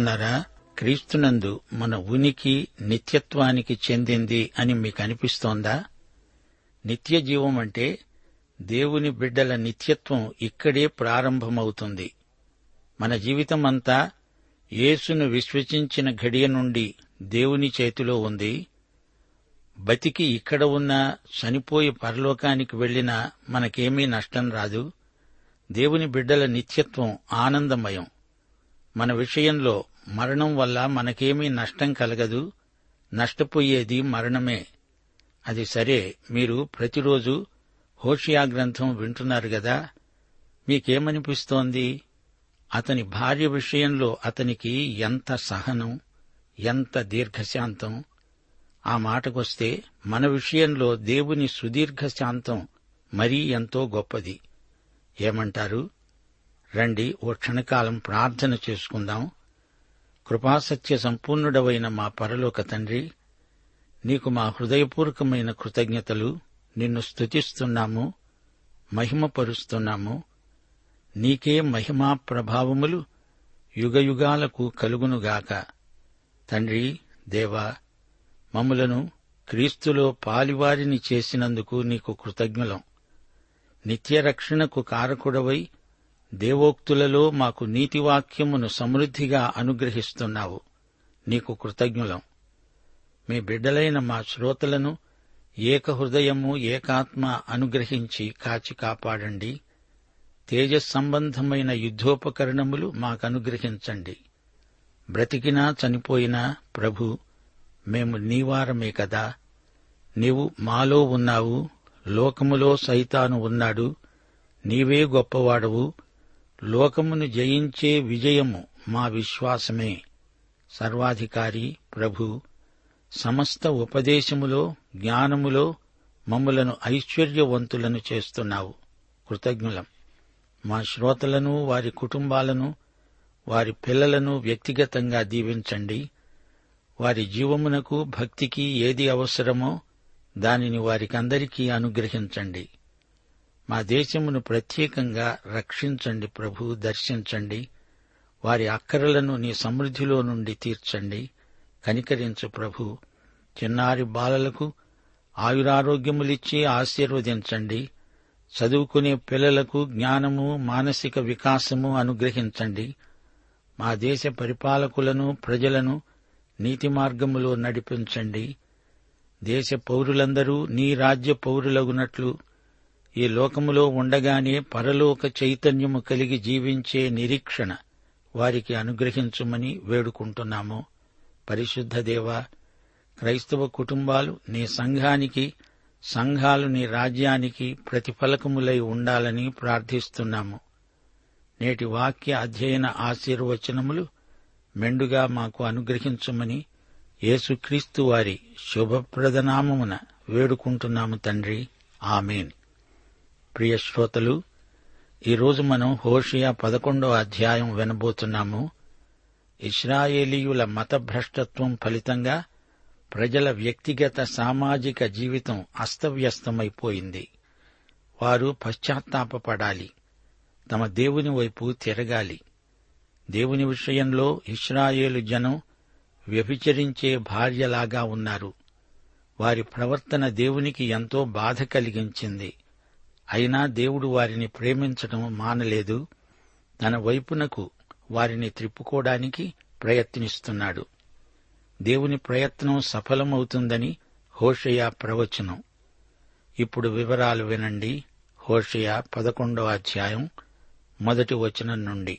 బావున్నారా క్రీస్తునందు మన ఉనికి నిత్యత్వానికి చెందింది అని మీకు అనిపిస్తోందా నిత్య జీవం అంటే దేవుని బిడ్డల నిత్యత్వం ఇక్కడే ప్రారంభమవుతుంది. మన జీవితం అంతా యేసును విశ్వసించిన ఘడియ నుండి దేవుని చేతిలో ఉంది. బతికి ఇక్కడ ఉన్నా చనిపోయి పరలోకానికి వెళ్ళినా మనకేమీ నష్టం రాదు. దేవుని బిడ్డల నిత్యత్వం ఆనందమయం. మన విషయంలో మరణం వల్ల మనకేమీ నష్టం కలగదు. నష్టపోయేది మరణమే. అది సరే మీరు ప్రతిరోజు హోషియా గ్రంథం వింటున్నారు గదా? మీకేమనిపిస్తోంది? అతని భార్య విషయంలో అతనికి ఎంత సహనం ఎంత దీర్ఘశాంతం? ఆ మాటకొస్తే మన విషయంలో దేవుని సుదీర్ఘ శాంతం మరీ ఎంతో గొప్పది. ఏమంటారు? రండి ఓ క్షణకాలం ప్రార్థన చేసుకుందాం. కృపాసత్య సంపూర్ణుడవైన మా పరలోక తండ్రి నీకు మా హృదయపూర్వకమైన కృతజ్ఞతలు. నిన్ను స్తుతిస్తున్నాము మహిమపరుస్తున్నాము. నీకే మహిమా ప్రభావములు యుగయుగాలకు కలుగునుగాక. తండ్రి దేవా మమ్ములను క్రీస్తులో పాలివారిని చేసినందుకు నీకు కృతజ్ఞులం. నిత్య రక్షణకు కారకుడవై దేవోక్తులలో మాకు నీతివాక్యమును సమృద్ధిగా అనుగ్రహిస్తున్నావు. నీకు కృతజ్ఞులం. మీ బిడ్డలైన మా శ్రోతలను ఏకహృదయము ఏకాత్మ అనుగ్రహించి కాచి కాపాడండి. తేజస్ సంబంధమైన యుద్ధోపకరణములు మాకనుగ్రహించండి. బ్రతికినా చనిపోయినా ప్రభు మేము నీవారమే కదా. నీవు మాలో ఉన్నావు లోకములో సైతాను ఉన్నాడు. నీవే గొప్పవాడవు. లోకమును జయించే విజయము మా విశ్వాసమే. సర్వాధికారి ప్రభు సమస్త ఉపదేశములో జ్ఞానములో మమ్మలను ఐశ్వర్యవంతులను చేస్తున్నావు. కృతజ్ఞులం. మా శ్రోతలను వారి కుటుంబాలను వారి పిల్లలను వ్యక్తిగతంగా దీవించండి. వారి జీవమునకు భక్తికి ఏది అవసరమో దానిని వారికందరికీ అనుగ్రహించండి. మా దేశమును ప్రత్యేకంగా రక్షించండి ప్రభు దర్శించండి. వారి అక్కరలను నీ సమృద్ధిలో నుండి తీర్చండి. కనికరించు ప్రభు చిన్నారి బాలలకు ఆయురారోగ్యములిచ్చి ఆశీర్వదించండి. చదువుకునే పిల్లలకు జ్ఞానము మానసిక వికాసము అనుగ్రహించండి. మా దేశ పరిపాలకులను ప్రజలను నీతి మార్గములో నడిపించండి. దేశ పౌరులందరూ నీ రాజ్య పౌరులగునట్లు ఈ లోకములో ఉండగానే పరలోక చైతన్యము కలిగి జీవించే నిరీక్షణ వారికి అనుగ్రహించుమని వేడుకుంటున్నాము. పరిశుద్ధ దేవా క్రైస్తవ కుటుంబాలు నీ సంఘానికి సంఘాలు నీ రాజ్యానికి ప్రతిఫలకములై ఉండాలని ప్రార్థిస్తున్నాము. నేటి వాక్య అధ్యయన ఆశీర్వచనములు మెండుగా మాకు అనుగ్రహించమని యేసుక్రీస్తు వారి శుభప్రదనామమున వేడుకుంటున్నాము తండ్రి. ఆమెన్. ప్రియ శ్రోతలు ఈరోజు మనం హోషియా పదకొండో అధ్యాయం వినబోతున్నాము. ఇస్రాయేలీయుల మతభ్రష్టత్వం ఫలితంగా ప్రజల వ్యక్తిగత సామాజిక జీవితం అస్తవ్యస్తమైపోయింది. వారు పశ్చాత్తాపడాలి తమ దేవుని వైపు తిరగాలి. దేవుని విషయంలో ఇస్రాయేలు జనం వ్యభిచరించే భార్యలాగా ఉన్నారు. వారి ప్రవర్తన దేవునికి ఎంతో బాధ కలిగించింది. అయినా దేవుడు వారిని ప్రేమించడం మానలేదు తన వైపునకు వారిని త్రిప్పుకోవడానికి ప్రయత్నిస్తున్నాడు. దేవుని ప్రయత్నం సఫలమవుతుందని హోషయ ప్రవచనం. ఇప్పుడు వివరాలు వినండి. హోషయ పదకొండవ అధ్యాయం మొదటి వచనం నుండి.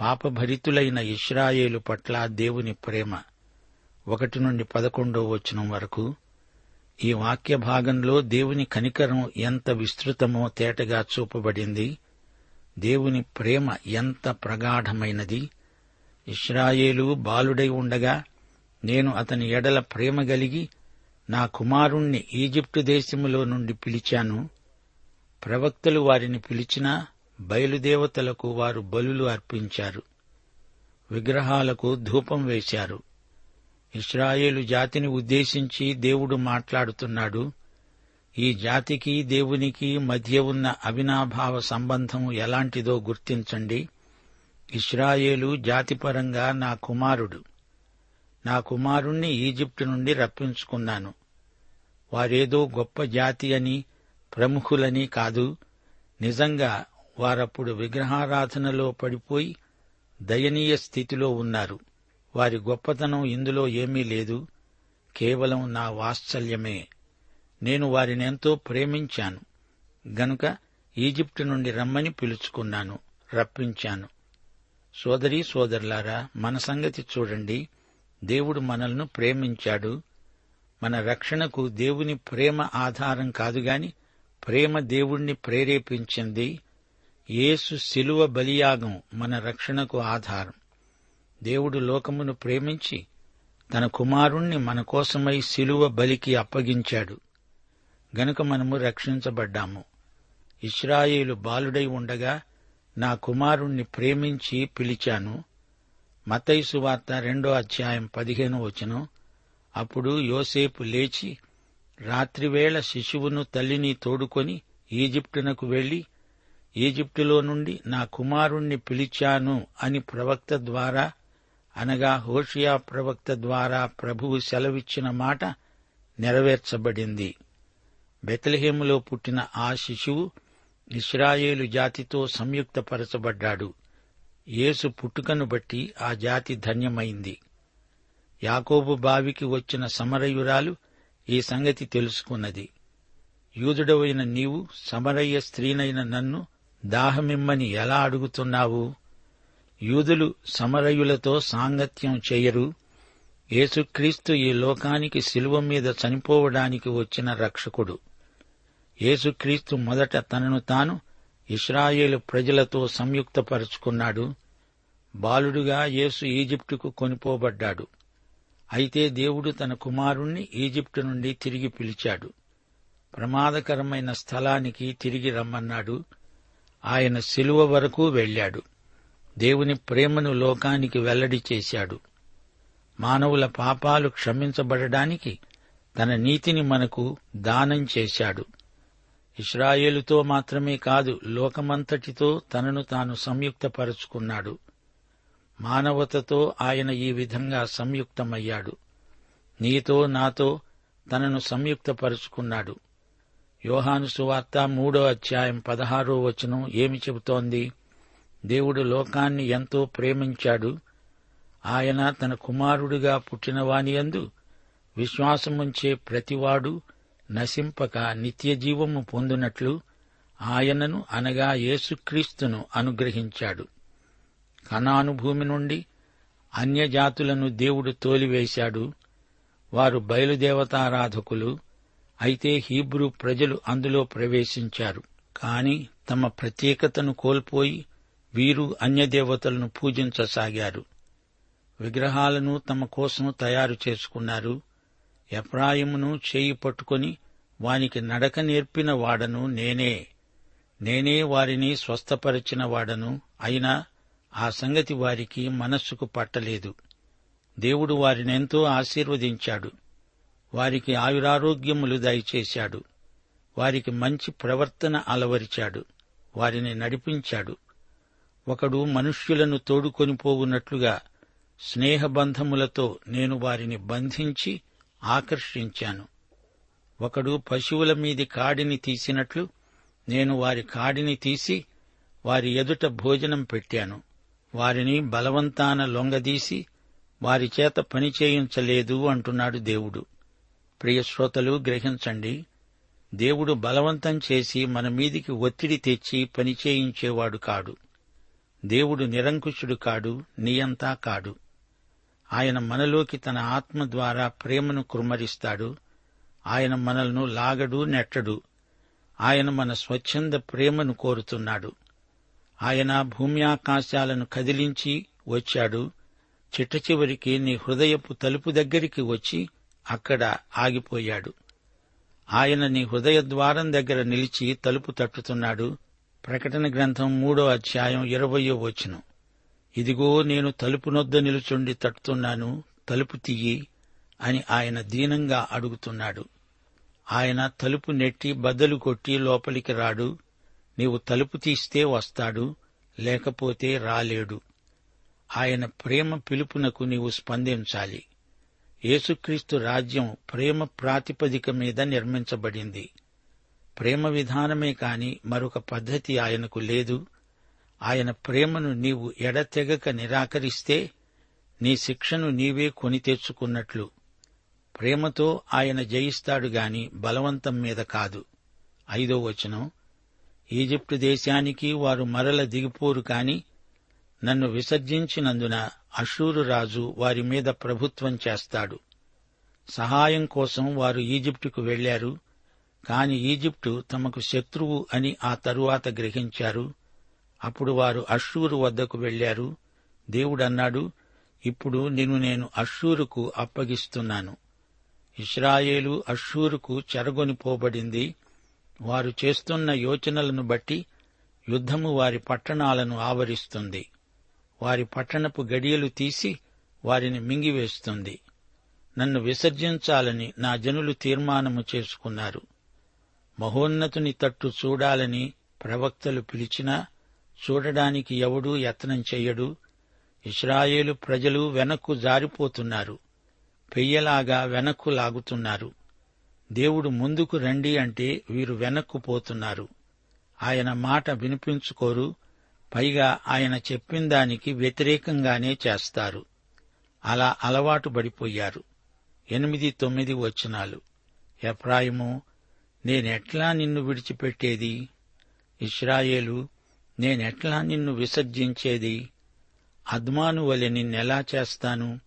పాపభరితులైన ఇస్రాయేలు పట్ల దేవుని ప్రేమ. ఒకటి నుండి పదకొండో వచనం వరకు ఈ వాక్య భాగంలో దేవుని కనికరం ఎంత విస్తృతమో తేటగా చూపబడింది. దేవుని ప్రేమ ఎంత ప్రగాఢమైనది. ఇస్రాయేలు బాలుడై ఉండగా నేను అతని ఎడల ప్రేమ గలిగి నా కుమారుణ్ణి ఈజిప్టు దేశములో నుండి పిలిచాను. ప్రవక్తలు వారిని పిలిచినా బయలుదేవతలకు వారు బలులు అర్పించారు. విగ్రహాలకు ధూపం వేశారు. ఇస్రాయేలు జాతిని ఉద్దేశించి దేవుడు మాట్లాడుతున్నాడు. ఈ జాతికి దేవునికి మధ్య ఉన్న అవినాభావ సంబంధం ఎలాంటిదో గుర్తించండి. ఇస్రాయేలు జాతిపరంగా నా కుమారుడు. నా కుమారుణ్ణి ఈజిప్టు నుండి రప్పించుకున్నాను. వారేదో గొప్ప జాతి అని ప్రముఖులని కాదు. నిజంగా వారప్పుడు విగ్రహారాధనలో పడిపోయి దయనీయ స్థితిలో ఉన్నారు. వారి గొప్పతనం ఇందులో ఏమీ లేదు. కేవలం నా వాత్సల్యమే. నేను వారినెంతో ప్రేమించాను. గనుక ఈజిప్టు నుండి రమ్మని పిలుచుకున్నాను రప్పించాను. సోదరీ సోదరులారా మన సంగతి చూడండి. దేవుడు మనల్ని ప్రేమించాడు. మన రక్షణకు దేవుని ప్రేమ ఆధారం కాదుగాని ప్రేమ దేవుణ్ణి ప్రేరేపించింది. యేసు శిలువ బలియాగం మన రక్షణకు ఆధారం. దేవుడు లోకమును ప్రేమించి తన కుమారుణ్ణి మన కోసమై శిలువ బలికి అప్పగించాడు. గనుక మనము రక్షించబడ్డాము. ఇస్రాయేలు బాలుడై ఉండగా నా కుమారుణ్ణి ప్రేమించి పిలిచాను. మతైసు వార్త రెండో అధ్యాయం పదిహేను వచనం. అప్పుడు యోసేపు లేచి రాత్రివేళ శిశువును తల్లిని తోడుకొని ఈజిప్టునకు వెళ్ళి ఈజిప్టులో నుండి నా కుమారుణ్ణి పిలిచాను అని ప్రవక్త ద్వారా అనగా హోషియా ప్రవక్త ద్వారా ప్రభువు సెలవిచ్చిన మాట నెరవేర్చబడింది. బెతలహేములో పుట్టిన ఆ శిశువు ఇస్రాయేలు జాతితో సంయుక్తపరచబడ్డాడు. యేసు పుట్టుకను బట్టి ఆ జాతి ధన్యమైంది. యాకోబు బావికి వచ్చిన సమరయురాలు ఈ సంగతి తెలుసుకున్నది. యూదుడవైన నీవు సమరయ్య స్త్రీనైన నన్ను దాహమిమ్మని ఎలా అడుగుతున్నావు? యూదులు సమరయులతో సాంగత్యం చేయరు. యేసుక్రీస్తు ఈ లోకానికి శిలువ మీద చనిపోవడానికి వచ్చిన రక్షకుడు. యేసుక్రీస్తు మొదట తనను తాను ఇస్రాయేలు ప్రజలతో సంయుక్తపరుచుకున్నాడు. బాలుడుగా యేసు ఈజిప్టుకు కొనిపోబడ్డాడు. అయితే దేవుడు తన కుమారుణ్ణి ఈజిప్టు నుండి తిరిగి పిలిచాడు. ప్రమాదకరమైన స్థలానికి తిరిగి రమ్మన్నాడు. ఆయన శిలువ వరకు వెళ్ళాడు దేవుని ప్రేమను లోకానికి వెల్లడి చేశాడు. మానవుల పాపాలు క్షమించబడడానికి తన నీతిని మనకు దానం చేశాడు. ఇస్రాయేలుతో మాత్రమే కాదు లోకమంతటితో తనను తాను సంయుక్తపరుచుకున్నాడు. మానవతతో ఆయన ఈ విధంగా సంయుక్తమయ్యాడు. నీతో నాతో తనను సంయుక్తపరుచుకున్నాడు. యోహాను సువార్త మూడో అధ్యాయం పదహారో వచనం ఏమి చెబుతోంది? దేవుడు లోకాన్ని ఎంతో ప్రేమించాడు. ఆయన తన కుమారుడిగా పుట్టినవానియందు విశ్వాసముంచే ప్రతివాడు నశింపక నిత్యజీవము పొందునట్లు ఆయనను అనగా యేసుక్రీస్తును అనుగ్రహించాడు. కనాను భూమి నుండి అన్యజాతులను దేవుడు తోలివేశాడు. వారు బయలుదేవతారాధకులు అయితే హీబ్రూ ప్రజలు అందులో ప్రవేశించారు. కాని తమ ప్రత్యేకతను కోల్పోయి వీరు అన్యదేవతలను పూజించసాగారు. విగ్రహాలను తమ కోసం తయారు చేసుకున్నారు. ఎప్రాయిమును చేయి పట్టుకొని వానికి నడక నేర్పిన వాడను నేనే. నేనే వారిని స్వస్థపరిచిన వాడను. అయినా ఆ సంగతి వారికి మనస్సుకు పట్టలేదు. దేవుడు వారినెంతో ఆశీర్వదించాడు. వారికి ఆయురారోగ్యములు దయచేశాడు. వారికి మంచి ప్రవర్తన అలవరిచాడు. వారిని నడిపించాడు. ఒకడు మనుష్యులను తోడుకొని పోవున్నట్లుగా స్నేహబంధములతో నేను వారిని బంధించి ఆకర్షించాను. ఒకడు పశువుల మీది కాడిని తీసినట్లు నేను వారి కాడిని తీసి వారి ఎదుట భోజనం పెట్టాను. వారిని బలవంతాన లొంగదీసి వారి చేత పని చేయించలేదు అంటున్నాడు దేవుడు. ప్రియశ్రోతలు గ్రహించండి. దేవుడు బలవంతం చేసి మన మీదికి ఒత్తిడి తెచ్చి పని చేయించేవాడు కాడు. దేవుడు నిరంకుశుడు కాడు నియంతా కాడు. ఆయన మనలోకి తన ఆత్మ ద్వారా ప్రేమను కుమ్మరిస్తాడు. ఆయన మనల్ను లాగడు నెట్టడు. ఆయన మన స్వచ్ఛంద ప్రేమను కోరుతున్నాడు. ఆయన భూమి ఆకాశాలను కదిలించి వచ్చాడు. చిట్ట చివరికి నీ హృదయపు తలుపు దగ్గరికి వచ్చి అక్కడ ఆగిపోయాడు. ఆయన నీ హృదయ ద్వారం దగ్గర నిలిచి తలుపు తట్టుతున్నాడు. ప్రకటన గ్రంథం మూడో అధ్యాయం ఇరవయో వచనం. ఇదిగో నేను తలుపునొద్ద నిలుచుండి తట్టుతున్నాను తలుపు తీయి అని ఆయన దీనంగా అడుగుతున్నాడు. ఆయన తలుపు నెట్టి బద్దలు కొట్టి లోపలికి రాడు. నీవు తలుపు తీస్తే వస్తాడు లేకపోతే రాలేడు. ఆయన ప్రేమ పిలుపునకు నీవు స్పందించాలి. యేసుక్రీస్తు రాజ్యం ప్రేమ ప్రాతిపదిక మీద నిర్మించబడింది. ప్రేమ విధానమే కాని మరొక పద్ధతి ఆయనకు లేదు. ఆయన ప్రేమను నీవు ఎడతెగక నిరాకరిస్తే నీ శిక్షను నీవే కొని తెచ్చుకున్నట్లు. ప్రేమతో ఆయన జయిస్తాడు గాని బలవంతం మీద కాదు. ఐదో వచనం. ఈజిప్టు దేశానికి వారు మరల దిగిపోరు కాని నన్ను విసర్జించినందున అషూరు రాజు వారి మీద ప్రభుత్వం చేస్తాడు. సహాయం కోసం వారు ఈజిప్టుకు వెళ్ళారు కాని ఈజిప్టు తమకు శత్రువు అని ఆ తరువాత గ్రహించారు. అప్పుడు వారు అషూరు వద్దకు వెళ్ళారు దేవుడన్నాడు ఇప్పుడు నిన్ను నేను అషూరుకు అప్పగిస్తున్నాను. ఇస్రాయేలు అషూరుకు చెరగొనిపోబడింది వారు చేస్తున్న యోచనలను బట్టి యుద్ధము వారి పట్టణాలను ఆవరిస్తుంది. వారి పట్టణపు గడియలు తీసి వారిని మింగివేస్తుంది. నన్ను విసర్జించాలని నా జనులు తీర్మానము చేసుకున్నారు. మహోన్నతుని తట్టు చూడాలని ప్రవక్తలు పిలిచినా చూడడానికి ఎవడూ యత్నం చెయ్యడు. ఇస్రాయేలు ప్రజలు వెనక్కు జారిపోతున్నారు. పెయ్యలాగా వెనక్కు లాగుతున్నారు. దేవుడు ముందుకు రండి అంటే వీరు వెనక్కు పోతున్నారు. ఆయన మాట వినిపించుకోరు. పైగా ఆయన చెప్పిన దానికి వ్యతిరేకంగానే చేస్తారు. అలా అలవాటు పడిపోయారు. ఎనిమిది తొమ్మిది వచనాలు. ఎఫ్రాయిము నేనెట్లా నిన్ను విడిచిపెట్టేది? ఇస్రాయేలు నేనెట్లా నిన్ను విసర్జించేది? అద్మాను వలె నిన్నెలా చేస్తాను?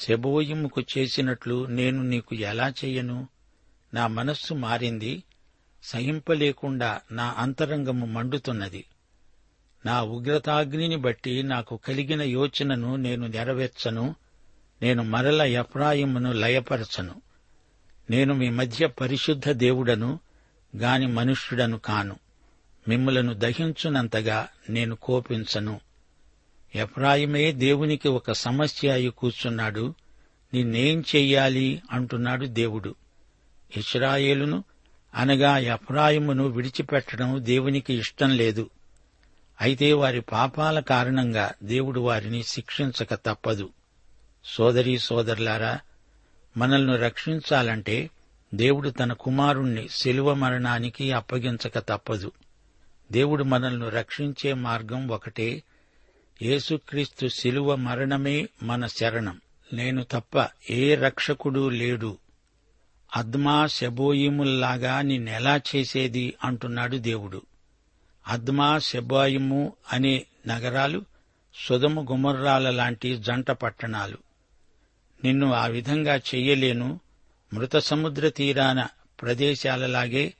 శబోయిముకు చేసినట్లు నేను నీకు ఎలా చెయ్యను నా మనస్సు మారింది సహింపలేకుండా నా అంతరంగము మండుతున్నది. నా ఉగ్రతాగ్నిని బట్టి నాకు కలిగిన యోచనను నేను నెరవేర్చను నేను మరల ఎఫ్రాయిమును లయపరచను. నేను మీ మధ్య పరిశుద్ధ దేవుడను గాని మనుష్యుడను కాను. మిమ్మలను దహించునంతగా నేను కోపించను. ఎఫ్రాయిమే దేవునికి ఒక సమస్య అయి కూర్చున్నాడు. నిన్నేం చెయ్యాలి అంటున్నాడు దేవుడు. ఇస్రాయేలును అనగా ఎఫ్రాయిమును విడిచిపెట్టడం దేవునికి ఇష్టం లేదు. అయితే వారి పాపాల కారణంగా దేవుడు వారిని శిక్షించక తప్పదు. సోదరీ సోదరులారా మనల్ని రక్షించాలంటే దేవుడు తన కుమారుణ్ణి శిలువ మరణానికి అప్పగించక తప్పదు. దేవుడు మనల్ని రక్షించే మార్గం ఒకటే. యేసుక్రీస్తు శిలువ మరణమే మన శరణం. నేను తప్ప ఏ రక్షకుడు లేడు. అద్మా శబోయిముల్లాగా నిన్నెలా చేసేది అంటున్నాడు దేవుడు. అద్మా శబాయిము అనే నగరాలు సుధము గుమర్రాల లాంటి జంట పట్టణాలు. నిన్ను ఆ విధంగా చెయ్యలేను మృత సముద్ర తీరాన ప్రదేశాలలాగే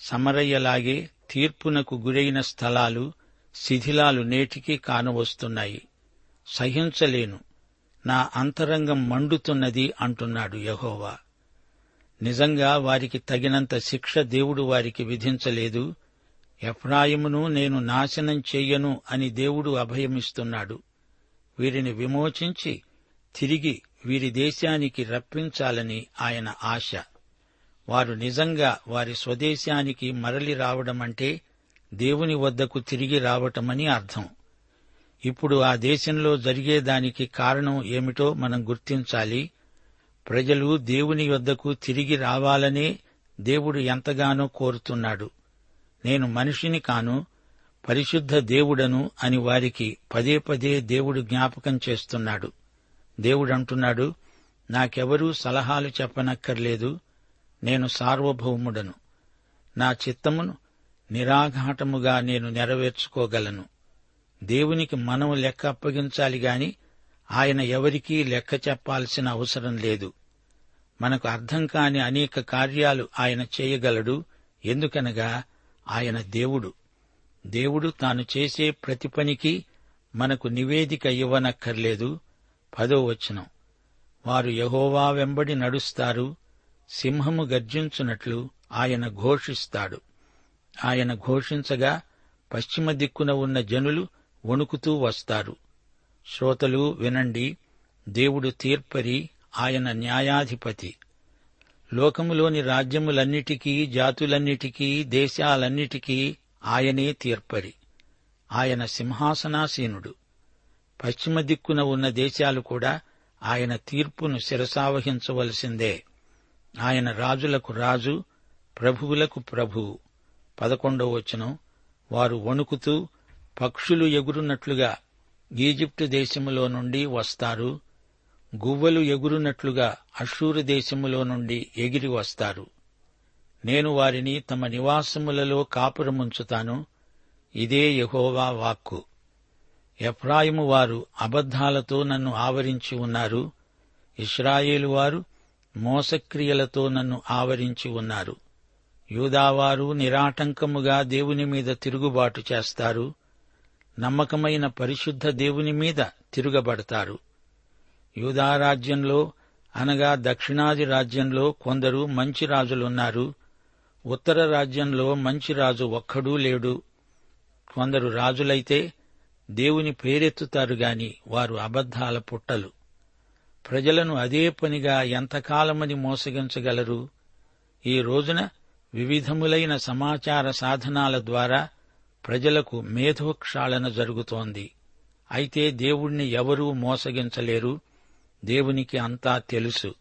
సమరయ్యలాగే తీర్పునకు గురైన స్థలాలు శిథిలాలు నేటికి కానవస్తున్నాయి. సహించలేను. నా అంతరంగం మండుతున్నది అంటున్నాడు యహోవా. నిజంగా వారికి తగినంత శిక్ష దేవుడు వారికి విధించలేదు. ఎఫ్రాయిమును నేను నాశనం చెయ్యను అని దేవుడు అభయమిస్తున్నాడు. వీరిని విమోచించి తిరిగి వీరి దేశానికి రప్పించాలని ఆయన ఆశ. వారు నిజంగా వారి స్వదేశానికి మరలి రావడమంటే దేవుని వద్దకు తిరిగి రావటమని అర్థం. ఇప్పుడు ఆ దేశంలో జరిగేదానికి కారణం ఏమిటో మనం గుర్తించాలి. ప్రజలు దేవుని వద్దకు తిరిగి రావాలనే దేవుడు ఎంతగానో కోరుతున్నాడు. నేను మనిషిని కాను పరిశుద్ధ దేవుడను అని వారికి పదే పదే దేవుడు జ్ఞాపకం చేస్తున్నాడు. దేవుడంటున్నాడు నాకెవరూ సలహాలు చెప్పనక్కర్లేదు. నేను సార్వభౌముడను. నా చిత్తమును నిరాఘాటముగా నేను నెరవేర్చుకోగలను. దేవునికి మనం లెక్క అప్పగించాలి గాని ఆయన ఎవరికీ లెక్క చెప్పాల్సిన అవసరం లేదు. మనకు అర్థం కాని అనేక కార్యాలు ఆయన చేయగలడు ఎందుకనగా ఆయన దేవుడు. దేవుడు తాను చేసే ప్రతి పనికి మనకు నివేదిక ఇవ్వనక్కర్లేదు. పదో వచనం. వారు యహోవా వెంబడి నడుస్తారు సింహము గర్జించునట్లు ఆయన ఘోషిస్తాడు. ఆయన ఘోషించగా పశ్చిమ దిక్కున ఉన్న జనులు వణుకుతూ వస్తారు. శ్రోతలు వినండి దేవుడు తీర్పరి ఆయన న్యాయాధిపతి. లోకములోని రాజ్యములన్నిటికీ జాతులన్నిటికీ దేశాలన్నిటికీ ఆయనే తీర్పరి. ఆయన సింహాసనాసీనుడు. పశ్చిమ దిక్కున ఉన్న దేశాలు కూడా ఆయన తీర్పును శిరసావహించవలసిందే. ఆయన రాజులకు రాజు ప్రభువులకు ప్రభు. పదకొండవ వచనం. వారు వణుకుతూ పక్షులు ఎగురున్నట్లుగా ఈజిప్టు దేశములో నుండి వస్తారు. గువ్వలు ఎగురున్నట్లుగా అషూరు దేశములో నుండి ఎగిరి వస్తారు. నేను వారిని తమ నివాసములలో కాపురముంచుతాను. ఇదే యహోవా వాక్కు. ఎఫ్రాయిము వారు అబద్ధాలతో నన్ను ఆవరించి ఉన్నారు. ఇస్రాయేలు వారు మోసక్రియలతో నన్ను ఆవరించి ఉన్నారు. యూదావారు నిరాటంకముగా దేవుని మీద తిరుగుబాటు చేస్తారు. నమ్మకమైన పరిశుద్ధ దేవుని మీద తిరుగబడతారు. యూదారాజ్యంలో అనగా దక్షిణాది రాజ్యంలో కొందరు మంచి రాజులున్నారు. ఉత్తర రాజ్యంలో మంచి రాజు ఒక్కడూ లేడు. కొందరు రాజులైతే దేవుని పేరెత్తుతారు గాని వారు అబద్ధాల పుట్టలు. ప్రజలను అదే పనిగా ఎంతకాలమని మోసగించగలరు? ఈ రోజున వివిధములైన సమాచార సాధనాల ద్వారా ప్రజలకు మేధోక్షాళన జరుగుతోంది. అయితే దేవుణ్ణి ఎవరూ మోసగించలేరు. దేవునికి అంతా తెలుసు.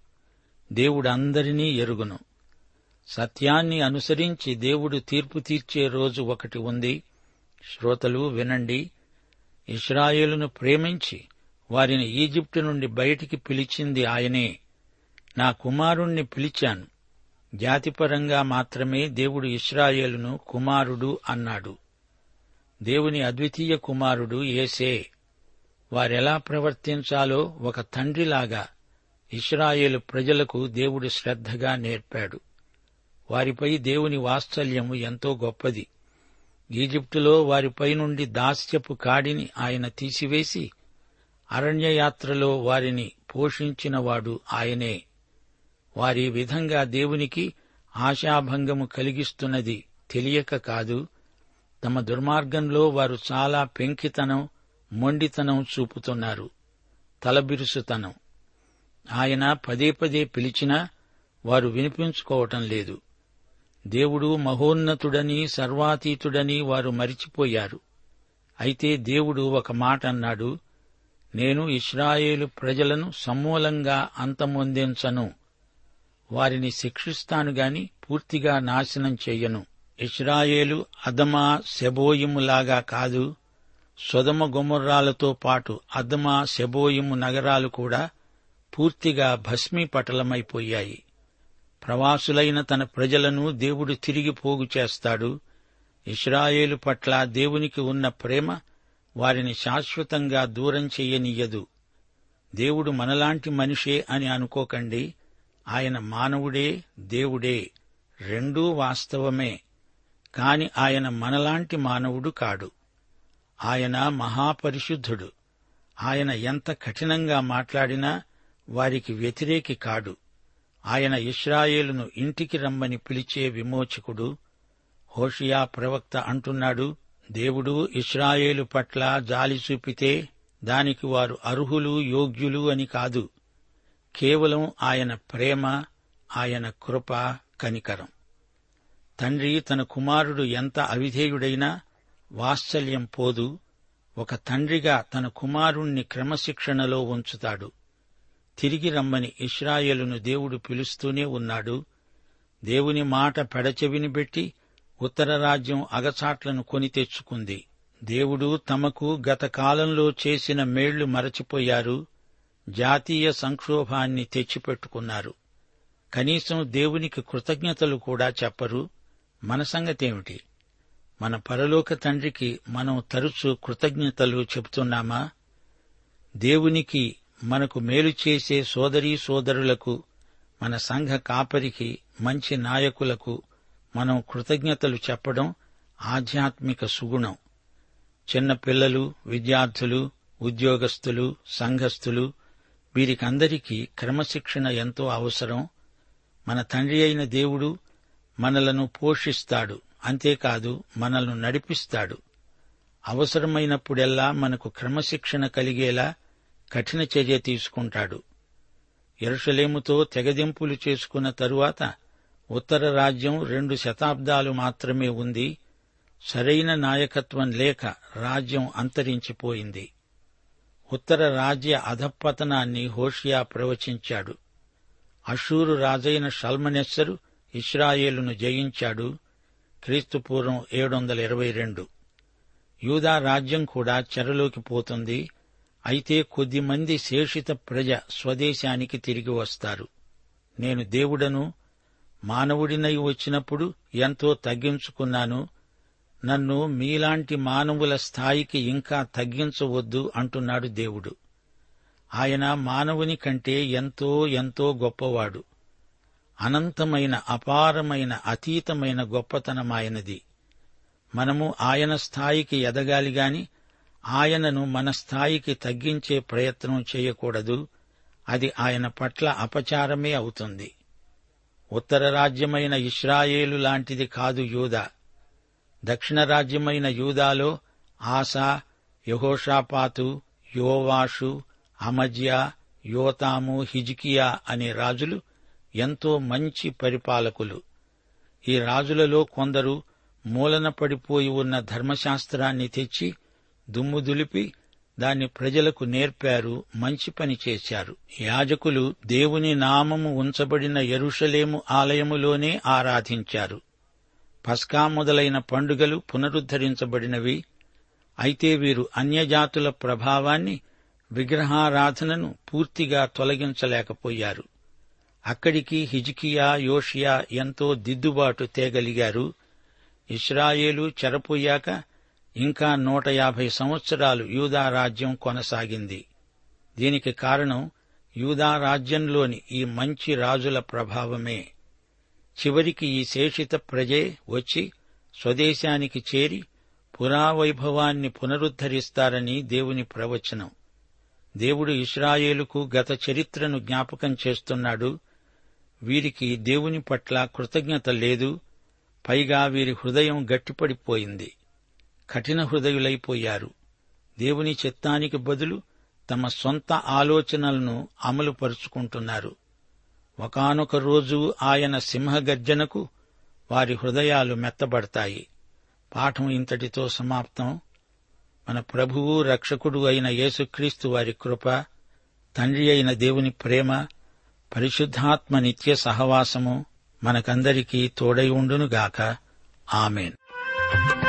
దేవుడందరినీ ఎరుగును. సత్యాన్ని అనుసరించి దేవుడు తీర్పు తీర్చే రోజు ఒకటి ఉంది. శ్రోతలు వినండి. ఇస్రాయేలును ప్రేమించి వారిని ఈజిప్టు నుండి బయటికి పిలిచింది ఆయనే. నా కుమారుణ్ణి పిలిచాను. జాతిపరంగా మాత్రమే దేవుడు ఇస్రాయేలును కుమారుడు అన్నాడు. దేవుని అద్వితీయ కుమారుడు ఏసే వారెలా ప్రవర్తించాలో ఒక తండ్రిలాగా ఇస్రాయేలు ప్రజలకు దేవుడు శ్రద్ధగా నేర్పాడు. వారిపై దేవుని వాత్సల్యము ఎంతో గొప్పది. ఈజిప్టులో వారిపై నుండి దాస్యపు కాడిని ఆయన తీసివేసి అరణ్యయాత్రలో వారిని పోషించినవాడు ఆయనే. వారి విధంగా దేవునికి ఆశాభంగము కలిగిస్తున్నది తెలియక కాదు తమ దుర్మార్గంలో వారు చాలా పెంకితనం మొండితనం చూపుతున్నారు తలబిరుసుతనం. ఆయన పదే పదే పిలిచినా వారు వినిపించుకోవటం లేదు. దేవుడు మహోన్నతుడని సర్వాతీతుడని వారు మరిచిపోయారు. అయితే దేవుడు ఒక మాట అన్నాడు నేను ఇస్రాయేలు ప్రజలను సమూలంగా అంతమొందించను. వారిని శిక్షిస్తాను గాని పూర్తిగా నాశనం చెయ్యను ఇస్రాయేలు అదమా శబోయిములాగా కాదు సొదమ గుమర్రాలతో పాటు అదమా శబోయిము నగరాలు కూడా పూర్తిగా భస్మీపటలమైపోయాయి. ప్రవాసులైన తన ప్రజలను దేవుడు తిరిగి పోగు చేస్తాడు. ఇస్రాయేలు పట్ల దేవునికి ఉన్న ప్రేమ వారిని శాశ్వతంగా దూరం చెయ్యనియ్యదు దేవుడు మనలాంటి మనిషే అని అనుకోకండి. ఆయన మానవుడే దేవుడే. రెండూ వాస్తవమే. కాని ఆయన మనలాంటి మానవుడు కాడు. ఆయన మహాపరిశుద్ధుడు. ఆయన ఎంత కఠినంగా మాట్లాడినా వారికి వ్యతిరేకి కాడు. ఆయన ఇస్రాయేలును ఇంటికి రమ్మని పిలిచే విమోచకుడు హోషియా ప్రవక్త అంటున్నాడు దేవుడు ఇస్రాయేలు పట్ల జాలి చూపితే దానికి వారు అర్హులు యోగ్యులు అని కాదు. కేవలం ఆయన ప్రేమ ఆయన కృప కనికరం. తండ్రి తన కుమారుడు ఎంత అవిధేయుడైనా వాత్సల్యం పోదు. ఒక తండ్రిగా తన కుమారుణ్ణి క్రమశిక్షణలో ఉంచుతాడు. తిరిగి రమ్మని ఇస్రాయేలును దేవుడు పిలుస్తూనే ఉన్నాడు. దేవుని మాట పెడచెవిని పెట్టి ఉత్తర రాజ్యం అగచాట్లను కొని తెచ్చుకుంది. దేవుడు తమకు గత కాలంలో చేసిన మేళ్ళు మరచిపోయారు. జాతీయ సంక్షోభాన్ని తెచ్చిపెట్టుకున్నారు. కనీసం దేవునికి కృతజ్ఞతలు కూడా చెప్పరు. మన సంగతేమిటి? మన పరలోక తండ్రికి మనం తరచూ కృతజ్ఞతలు చెబుతున్నామా? దేవునికి మనకు మేలు చేసే సోదరీ సోదరులకు మన సంఘ కాపరికి మంచి నాయకులకు మనం కృతజ్ఞతలు చెప్పడం ఆధ్యాత్మిక సుగుణం. చిన్న పిల్లలు విద్యార్థులు ఉద్యోగస్తులు సంఘస్థులు వీరికందరికీ క్రమశిక్షణ ఎంతో అవసరం. మన తండ్రి అయిన దేవుడు మనలను పోషిస్తాడు అంతేకాదు మనల్ని నడిపిస్తాడు. అవసరమైనప్పుడెల్లా మనకు క్రమశిక్షణ కలిగేలా కఠిన చర్య తీసుకుంటాడు. ఎరుషలేముతో తెగదింపులు చేసుకున్న తరువాత ఉత్తర రాజ్యం రెండు శతాబ్దాలు మాత్రమే ఉంది. సరైన నాయకత్వం లేక రాజ్యం అంతరించిపోయింది. ఉత్తర రాజ్య అధపతనాన్ని హోషియా ప్రవచించాడు. అషూరు రాజైన షల్మనెస్సరు ఇస్రాయేలును జయించాడు. క్రీస్తుపూర్వం ఏడు వందల ఇరవై రెండు. యూదా రాజ్యం కూడా చెరలోకి పోతుంది. అయితే కొద్దిమంది శేషిత ప్రజ స్వదేశానికి తిరిగి వస్తారు. నేను దేవుడను మానవుడినై వచ్చినప్పుడు ఎంతో తగ్గించుకున్నాను. నన్ను మీలాంటి మానవుల స్థాయికి ఇంకా తగ్గించవద్దు అంటున్నాడు దేవుడు. ఆయన మానవుని కంటే ఎంతో ఎంతో గొప్పవాడు. అనంతమైన అపారమైన అతీతమైన గొప్పతనమాయనది. మనము ఆయన స్థాయికి ఎదగాలి గాని ఆయనను మన స్థాయికి తగ్గించే ప్రయత్నం చేయకూడదు. అది ఆయన పట్ల అపచారమే అవుతుంది. ఉత్తర రాజ్యమైన ఇస్రాయేలు లాంటిది కాదు యూదా. దక్షిణ రాజ్యమైన యూదాలో ఆసా యహోషాపాతు యోవాషు అమజ్యా యోతాము హిజ్కియా అనే రాజులు ఎంతో మంచి పరిపాలకులు. ఈ రాజులలో కొందరు మూలన పడిపోయి ఉన్న ధర్మశాస్త్రాన్ని తెచ్చి దుమ్ము దులిపి దాన్ని ప్రజలకు నేర్పారు మంచి పని చేశారు. యాజకులు దేవుని నామము ఉంచబడిన ఎరుషలేము ఆలయములోనే ఆరాధించారు. పస్కా మొదలైన పండుగలు పునరుద్ధరించబడినవి. అయితే వీరు అన్యజాతుల ప్రభావాన్ని విగ్రహారాధనను పూర్తిగా తొలగించలేకపోయారు. అక్కడికి హిజికియా యోషియా ఎంతో దిద్దుబాటు తేగలిగారు. ఇస్రాయేలు చెరపోయాక ఇంకా నూట యాభై సంవత్సరాలు యూదా రాజ్యం కొనసాగింది. దీనికి కారణం యూదా రాజ్యంలోని ఈ మంచి రాజుల ప్రభావమే. చివరికి ఈ శేషిత ప్రజే వచ్చి స్వదేశానికి చేరి పురావైభవాన్ని పునరుద్ధరిస్తారని దేవుని ప్రవచనం. దేవుడు ఇస్రాయేలుకు గత చరిత్రను జ్ఞాపకం చేస్తున్నాడు. వీరికి దేవుని పట్ల కృతజ్ఞత లేదు. పైగా వీరి హృదయం గట్టిపడిపోయింది. కఠిన హృదయులైపోయారు. దేవుని చిత్తానికి బదులు తమ సొంత ఆలోచనలను అమలుపరుచుకుంటున్నారు. ఒకనొక రోజు ఆయన సింహగర్జనకు వారి హృదయాలు మెత్తబడతాయి. పాఠం ఇంతటితో సమాప్తం. మన ప్రభువు రక్షకుడు అయిన యేసుక్రీస్తు వారి కృప తండ్రి అయిన దేవుని ప్రేమ పరిశుద్ధాత్మ నిత్య సహవాసము మనకందరికీ తోడై ఉండునుగాక. ఆమెన్. thank you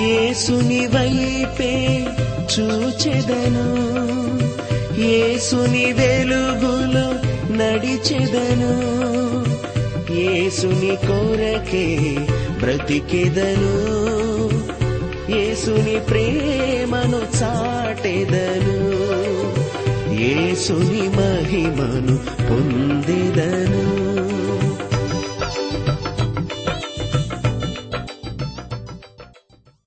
యేసుని వైపే చూచెదను. యేసుని వెలుగులో నడిచెదను. యేసుని కోరకే బ్రతికెదను. యేసుని ప్రేమను చాటెదను. యేసుని మహిమను పొందెదను.